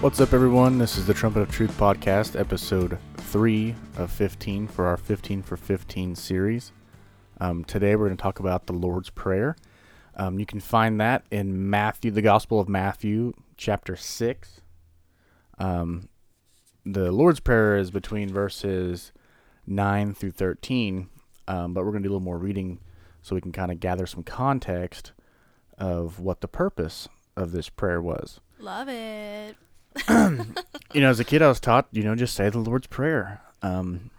What's up, everyone? This is the Trumpet of Truth podcast, episode 3 of 15 for our 15 for 15 series. Um, today, we're going to talk about the Lord's Prayer. Um, you can find that in Matthew, the Gospel of Matthew, chapter 6. Um, the Lord's Prayer is between verses 9 through 13, um, but we're going to do a little more reading so we can kind of gather some context of what the purpose of this prayer was. Love it. you know, as a kid, I was taught, you know, just say the Lord's Prayer. Um,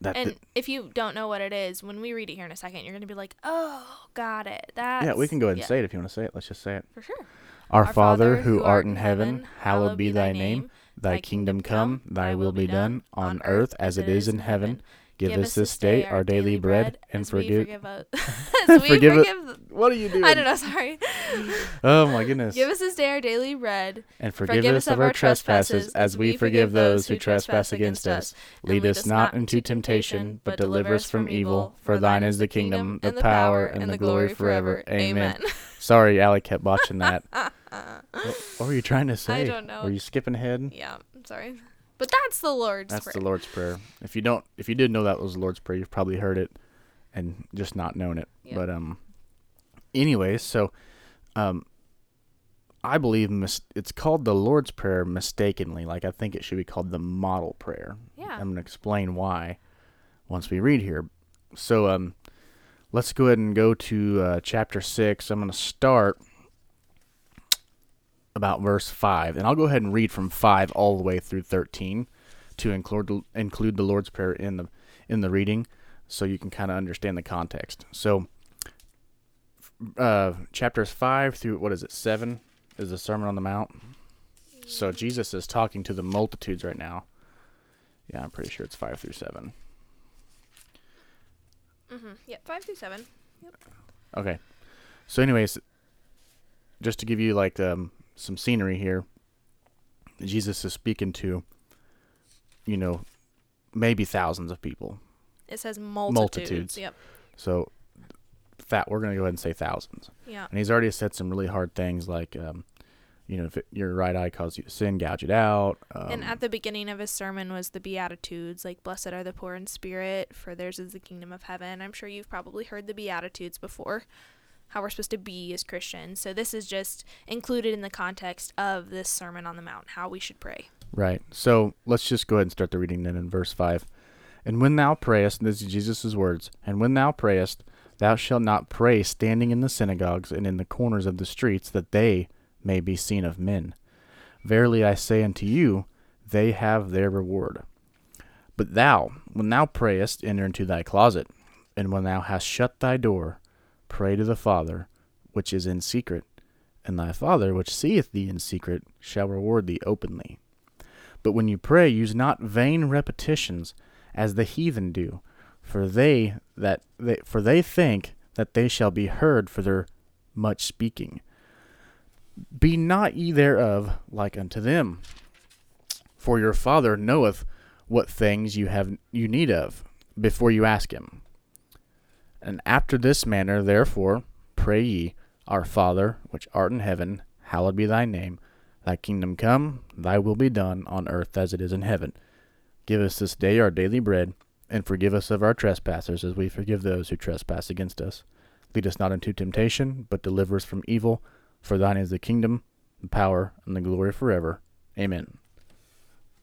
that And th- if you don't know what it is, when we read it here in a second, you're going to be like, oh, got it. That's, yeah, we can go ahead and yeah, say it if you want to say it. Let's just say it. For sure. Our, Father, who art in heaven, hallowed be thy name. Thy kingdom come, thy will be done, on earth as it is in heaven. Give us this day our daily bread, and as we forgive. forgive us. Forgive forgive. What are you doing? I don't know, sorry. Oh my goodness. Give us this day our daily bread. and forgive, us of our trespasses, as we forgive those who trespass against us. Lead us not into temptation, but deliver us from evil. For thine is the kingdom, the power, and the glory forever. Amen. Sorry, Allie kept botching that. what, what were you trying to say? I don't know. Were you skipping ahead? yeah, I'm sorry. But that's the Lord's That's Prayer. That's the Lord's Prayer. If you don't, if you did know that was the Lord's Prayer, you've probably heard it and just not known it. Yeah. But um, anyways, so um, I believe mis- it's called the Lord's Prayer mistakenly. Like I think it should be called the Model Prayer. Yeah. I'm gonna explain why once we read here. So um, let's go ahead and go to uh, chapter six. I'm gonna start about verse 5 and i'll go ahead and read from 5 all the way through 13 to include include the lord's prayer in the in the reading so you can kind of understand the context so uh, chapters 5 through what is it 7 is the sermon on the mount so jesus is talking to the multitudes right now yeah i'm pretty sure it's 5 through 7 Mm-hmm. Yep, 5 through 7. Yep. Okay. So, anyways, just to give you like um, some scenery here, Jesus is speaking to, you know, maybe thousands of people. It says multitudes. Multitudes. Yep. So, fat. we're gonna go ahead and say thousands. Yeah. And he's already said some really hard things like, um, you know, if it, your right eye causes you to sin, gouge it out. Um, and at the beginning of his sermon was the Beatitudes, like, blessed are the poor in spirit, for theirs is the kingdom of heaven. I'm sure you've probably heard the Beatitudes before, how we're supposed to be as Christians. So this is just included in the context of this Sermon on the Mount, how we should pray. Right. So let's just go ahead and start the reading then in verse 5. And when thou prayest, this is Jesus' words, and when thou prayest, thou shalt not pray standing in the synagogues and in the corners of the streets, that they may be seen of men. Verily I say unto you, they have their reward. But thou, when thou prayest, enter into thy closet, and when thou hast shut thy door, pray to the Father, which is in secret, and thy Father, which seeth thee in secret, shall reward thee openly. But when you pray, use not vain repetitions, as the heathen do, for they that they, for they think that they shall be heard for their much speaking. Be not ye thereof like unto them, for your Father knoweth what things you have you need of before you ask him. And after this manner, therefore, pray ye, Our Father, which art in heaven, hallowed be thy name. Thy kingdom come, thy will be done on earth as it is in heaven. Give us this day our daily bread, and forgive us of our trespasses as we forgive those who trespass against us. Lead us not into temptation, but deliver us from evil. For thine is the kingdom, the power, and the glory forever. Amen.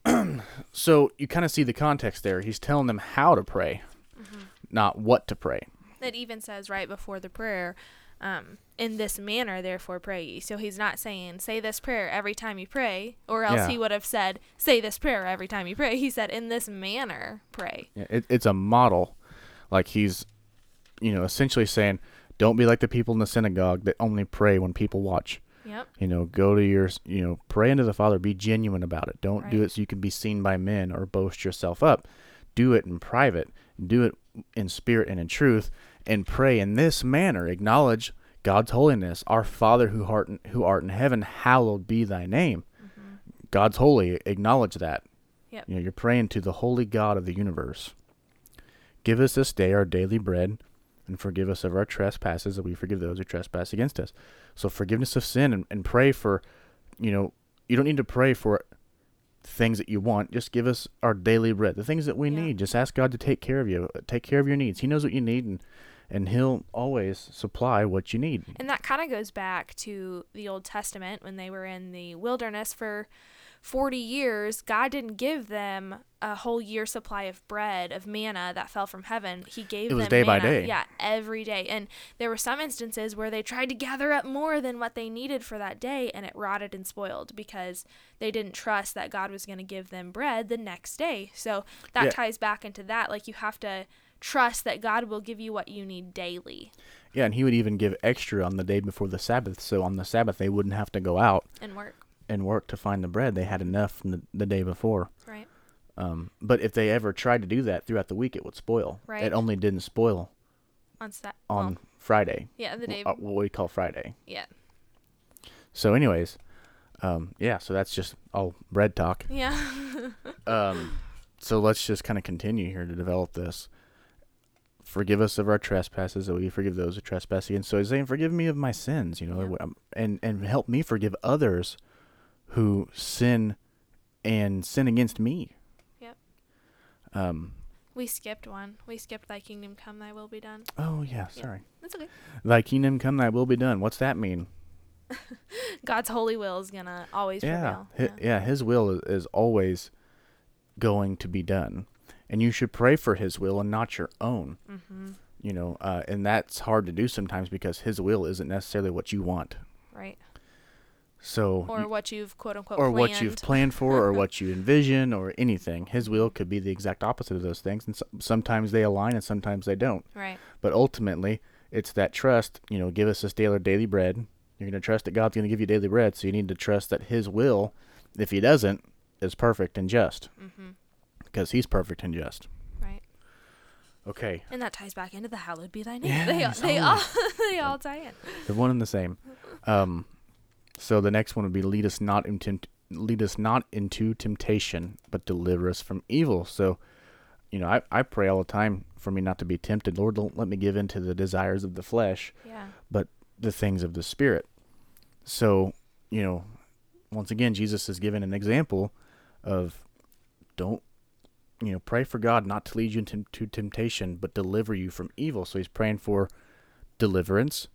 so you kind of see the context there. He's telling them how to pray, mm-hmm. not what to pray. It even says right before the prayer, um, in this manner, therefore pray ye. So he's not saying, say this prayer every time you pray, or else Yeah. he would have said, say this prayer every time you pray. He said, in this manner, pray. Yeah, it, it's a model. Like he's, you know, essentially saying, don't be like the people in the synagogue that only pray when people watch. Yep. You know, go to your, you know, pray unto the Father. Be genuine about it. Don't do it so you can be seen by men or boast yourself up. Do it in private. Do it in spirit and in truth, and pray in this manner. Acknowledge God's holiness. Our Father who art in, who art in heaven, hallowed be thy name. Mm-hmm. God's holy. Acknowledge that. Yep. You know, you're praying to the holy God of the universe. Give us this day our daily bread, and forgive us of our trespasses, that we forgive those who trespass against us. So forgiveness of sin, and, and pray for, you know, you don't need to pray for things that you want. Just give us our daily bread, the things that we Yeah. need. Just ask God to take care of you, take care of your needs. He knows what you need, and and He'll always supply what you need. And that kind of goes back to the Old Testament when they were in the wilderness for 40 years. God didn't give them a whole year supply of bread, of manna that fell from heaven. He gave It was them day by manna, day. Yeah, every day. And there were some instances where they tried to gather up more than what they needed for that day and it rotted and spoiled because they didn't trust that God was going to give them bread the next day. So that Yeah. ties back into that. Like you have to trust that God will give you what you need daily Yeah, and He would even give extra on the day before the Sabbath. So on the Sabbath, they wouldn't have to go out and work, and work to find the bread. They had enough from the, the day before. right? Um, but if they ever tried to do that throughout the week, it would spoil. Right. It only didn't spoil On Sat on well, Friday, yeah, the day uh, what we call Friday. Yeah. So, anyways, um, yeah. So that's just all bread talk. Yeah. Um, so let's just kind of continue here to develop this. Forgive us of our trespasses, that we forgive those who trespass against. So he's saying, "Forgive me of my sins," you know, Yeah. um, and and help me forgive others who sin and sin against me. Yep. Um. we skipped one. We skipped thy kingdom come, thy will be done. Oh yeah. Yeah. Sorry. That's okay. Thy kingdom come, thy will be done. What's that mean? God's holy will is gonna always Yeah. prevail. Hi- yeah. His will is, is always going to be done, and you should pray for His will and not your own. Mm-hmm. You know, uh, and that's hard to do sometimes because His will isn't necessarily what you want. Right. So, Or what you've quote unquote or planned. what you've planned for, or what you envision, or anything. His will could be the exact opposite of those things, and so, sometimes they align, and sometimes they don't. Right. But ultimately, it's that trust. You know, give us this daily daily bread. You're going to trust that God's going to give you daily bread, so you need to trust that His will, if He doesn't, is perfect and just, Mm-hmm. Because He's perfect and just. Right. Okay, And that ties back into the hallowed be thy name. Yeah, they all, they all they all tie in. they're one and the same. Um, so the next one would be lead us not into lead us not into temptation, but deliver us from evil. So, you know, I, I pray all the time for me not to be tempted. Lord, don't let me give in to the desires of the flesh, Yeah. but the things of the spirit. So, you know, once again, Jesus has given an example of don't, you know, pray for God not to lead you into to temptation, but deliver you from evil. So he's praying for deliverance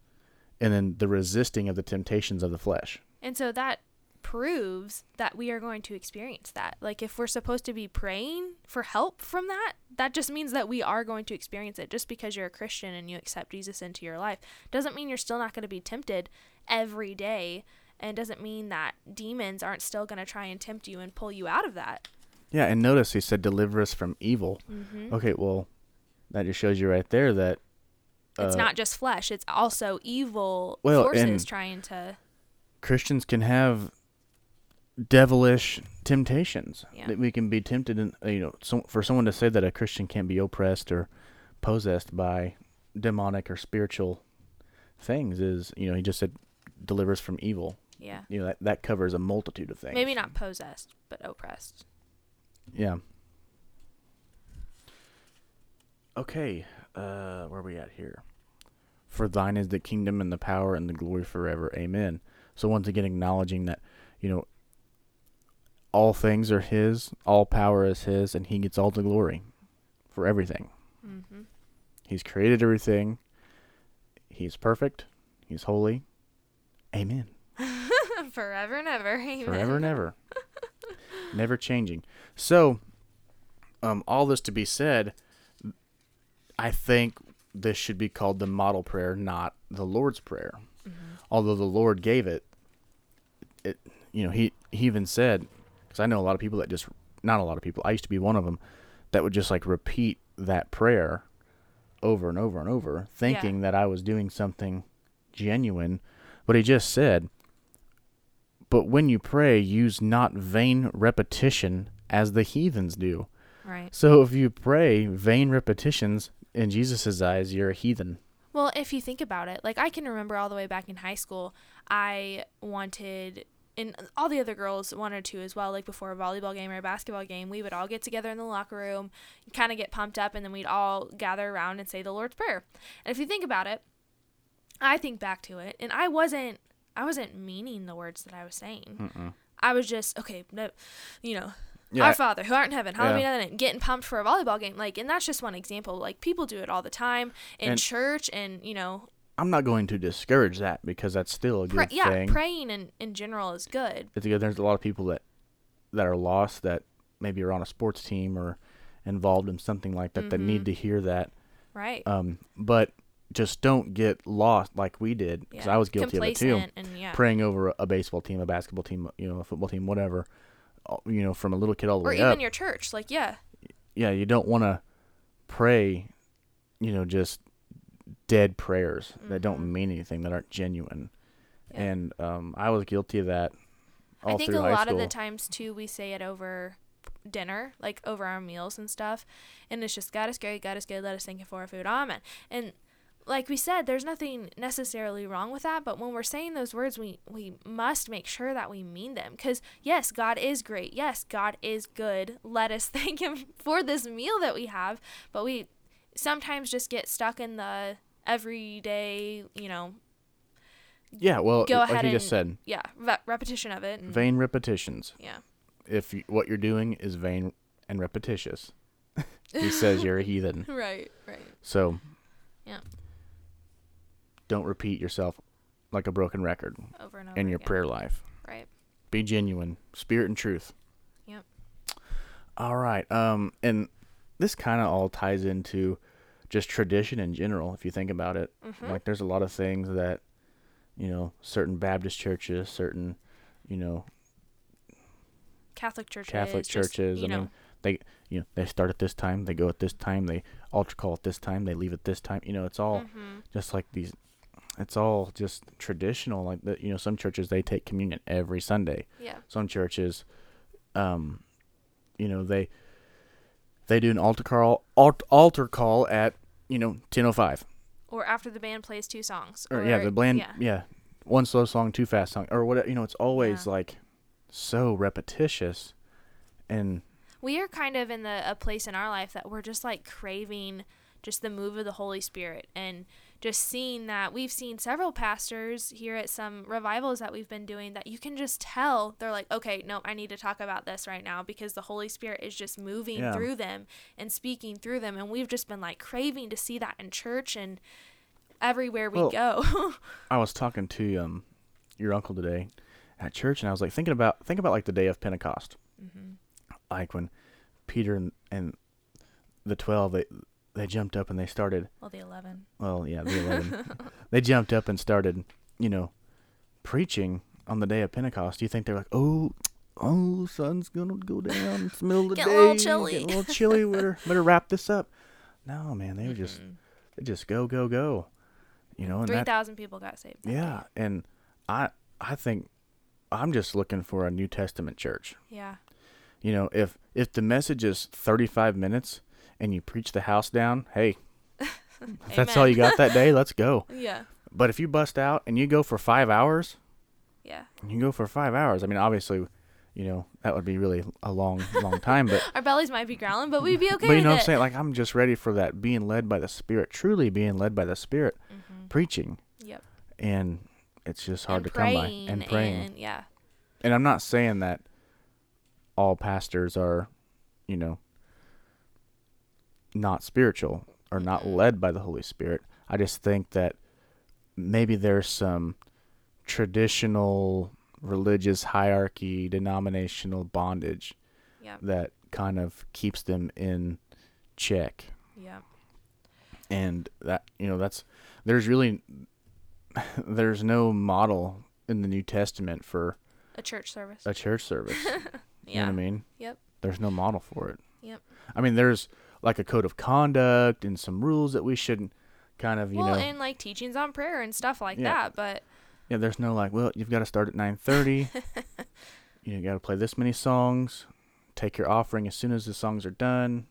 and then the resisting of the temptations of the flesh. And so that proves that we are going to experience that. Like if we're supposed to be praying for help from that, that just means that we are going to experience it. Just because you're a Christian and you accept Jesus into your life doesn't mean you're still not going to be tempted every day and doesn't mean that demons aren't still going to try and tempt you and pull you out of that. Yeah, and notice he said deliver us from evil. Mm-hmm. Okay, well, that just shows you right there that It's uh, not just flesh, it's also evil Well, forces trying to Christians can have devilish temptations. Yeah. That we can be tempted, in, uh, you know, so, for someone to say that a Christian can't be oppressed or possessed by demonic or spiritual things is, you know, he just said delivers from evil. yeah. You know, that, that covers a multitude of things. Maybe not possessed, but oppressed. Yeah. Okay, uh, where are we at here? For thine is the kingdom and the power and the glory forever. Amen. So once again, acknowledging that, you know, all things are His, all power is His, and He gets all the glory for everything. Mm-hmm. He's created everything. He's perfect. He's holy. Amen. Forever and ever. Amen. forever and ever never changing. So um all this to be said i think this should be called the model prayer not the lord's prayer. Mm-hmm. although the lord gave it it you know he he even said because i know a lot of people that just not a lot of people i used to be one of them that would just like repeat that prayer over and over and over thinking that i was doing something genuine. But he just said but when you pray, use not vain repetition as the heathens do. Right. So if you pray vain repetitions, in Jesus' eyes, you're a heathen. Well, if you think about it, like I can remember all the way back in high school, I wanted, and all the other girls wanted to as well, like before a volleyball game or a basketball game, we would all get together in the locker room, kind of get pumped up, and then we'd all gather around and say the Lord's Prayer. And if you think about it, I think back to it, and I wasn't, I wasn't meaning the words that I was saying. Mm-mm. I was just okay, no, you know, Yeah, our Father who art in heaven, hallowed be thy name. Getting pumped for a volleyball game, like, and that's just one example. Like people do it all the time in And- church, and you know, I'm not going to discourage that because that's still a good pra- yeah, thing. praying in in general is good. it's good. There's a lot of people that that are lost that maybe are on a sports team or involved in something like that that need Mhm. to hear that. Right. Um, but just don't get lost like we did because yeah. I was guilty of it too. And yeah. Praying over a baseball team, a basketball team, you know, a football team, whatever. uh, You know, from a little kid all the or way up. Or even your church, like yeah, yeah, you don't want to pray, you know, just dead prayers that don't Mhm. mean anything, that aren't genuine. Yeah. And um, I was guilty of that all I think a lot school. of the times too, we say it over dinner, like over our meals and stuff, and it's just God is great, God is good, let us thank Him for our food, Amen. And like we said, there's nothing necessarily wrong with that, but when we're saying those words, we we must make sure that we mean them, because yes, God is great, yes, God is good. Let us thank Him for this meal that we have, but we sometimes just get stuck in the everyday, you know, yeah, well, go like ahead you just and- said, yeah, re- repetition of it. And, vain repetitions. Yeah. If you, what you're doing is vain and repetitious, he says you're a heathen. right, right. So. Don't repeat yourself like a broken record over and over in your again. prayer life. Right. Be genuine, spirit and truth. Yep. All right. Um, and this kind of all ties into just tradition in general. If you think about it, Mhm. like there's a lot of things that, you know, certain Baptist churches, certain, you know, Catholic churches. Catholic just, churches. You I know, mean, they, you know, they start at this time, they go at this time, they altar call at this time, they leave at this time. You know, it's all mhm. just like these. It's all just traditional. Like that, you know, some churches they take communion every Sunday. yeah. some churches um you know they they do an altar call alt, altar call at you know 10:05 Or after the band plays two songs. or, yeah the band Yeah. yeah. one slow song two fast song or whatever you know it's always Yeah. like so repetitious and We are kind of in the a place in our life that we're just like craving just the move of the Holy Spirit and just seeing that we've seen several pastors here at some revivals that we've been doing that you can just tell they're like, okay, no, I need to talk about this right now because the Holy Spirit is just moving Yeah. through them and speaking through them. And we've just been like craving to see that in church and everywhere we Well, go. I was talking to um your uncle today at church and I was like thinking about think about like the day of Pentecost mm-hmm. like when Peter and, and the 12 they they jumped up and they started Well, the 11. well, yeah, the 11. they jumped up and started, you know, preaching on the day of Pentecost. Do you think they're like, oh, oh, sun's gonna go down. It's the middle of the Getting day. a little chilly." Getting a little chilly. Better, better wrap this up. No, man, they were just, Mhm. they just go, go, go. You know, 3,000 people got saved. yeah, day. and I, I think, I'm just looking for a New Testament church. Yeah. You know, if if the message is 35 minutes and you preach the house down, hey, if that's all you got that day, let's go. Yeah. But if you bust out and you go for five hours, Yeah. you go for five hours. I mean, obviously, you know that would be really a long, long time. But Our bellies might be growling, but we'd be okay but you know what. I'm saying? Like I'm just ready for that being led by the Spirit, truly being led by the Spirit, Mhm. preaching, Yep. and it's just hard and to come by and praying. and- yeah. And I'm not saying that all pastors are, you know, not spiritual or not Mhm. led by the Holy Spirit. I just think that maybe there's some traditional religious hierarchy, denominational bondage Yeah. that kind of keeps them in check. Yeah. And that, you know, that's there's really there's no model in the New Testament for A church service. a church service. You know yeah. what I mean? Yep. There's no model for it. Yep. I mean, there's like a code of conduct and some rules that we shouldn't kind of, you well, know. and like teachings on prayer and stuff like Yeah. that, but yeah, there's no like, well, you've got to start at 9:30. you got to play this many songs. Take your offering as soon as the songs are done.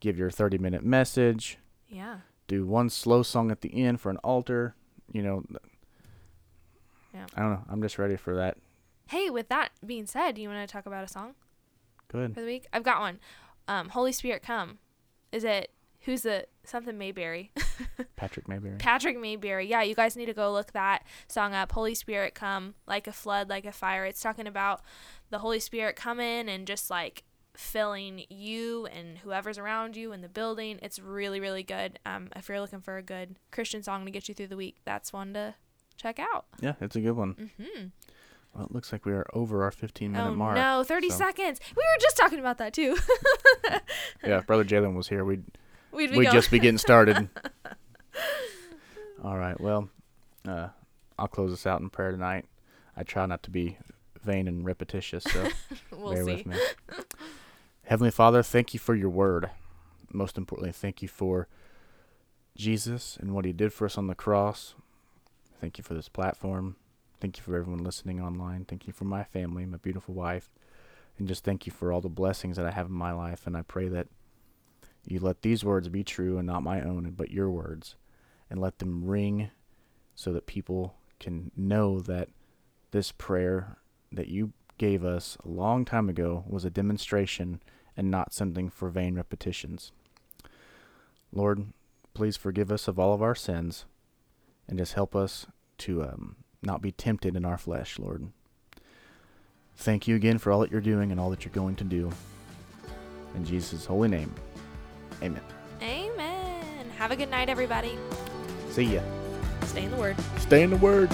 Give your 30-minute message. yeah. Do one slow song at the end for an altar. You know. Yeah. I don't know. I'm just ready for that. Hey, with that being said, do you want to talk about a song Go ahead. for the week? I've got one. Um, Holy Spirit, come. Is it who's the something Mayberry? Patrick Mayberry. Patrick Mayberry. Yeah, you guys need to go look that song up. Holy Spirit come like a flood, like a fire. It's talking about the Holy Spirit coming and just like filling you and whoever's around you in the building. It's really, really good. Um, if you're looking for a good Christian song to get you through the week, that's one to check out. yeah, it's a good one. Mm-hmm. Well, it looks like we are over our 15 minute Oh mark. no, 30 so- seconds. We were just talking about that too. Yeah, if Brother Jalen was here, we'd We'd be we'd just be getting started. All right. Well, uh, I'll close this out in prayer tonight. I try not to be vain and repetitious, so we'll bear see. with me. Heavenly Father, thank you for your word. Most importantly, thank you for Jesus and what he did for us on the cross. Thank you for this platform. Thank you for everyone listening online. Thank you for my family, my beautiful wife. And just thank you for all the blessings that I have in my life. And I pray that you let these words be true and not my own, but your words. And let them ring so that people can know that this prayer that you gave us a long time ago was a demonstration and not something for vain repetitions. Lord, please forgive us of all of our sins and just help us to um, not be tempted in our flesh, Lord. Thank you again for all that you're doing and all that you're going to do. In Jesus' holy name, amen. Amen. Have a good night, everybody. See ya. Stay in the Word. Stay in the Word.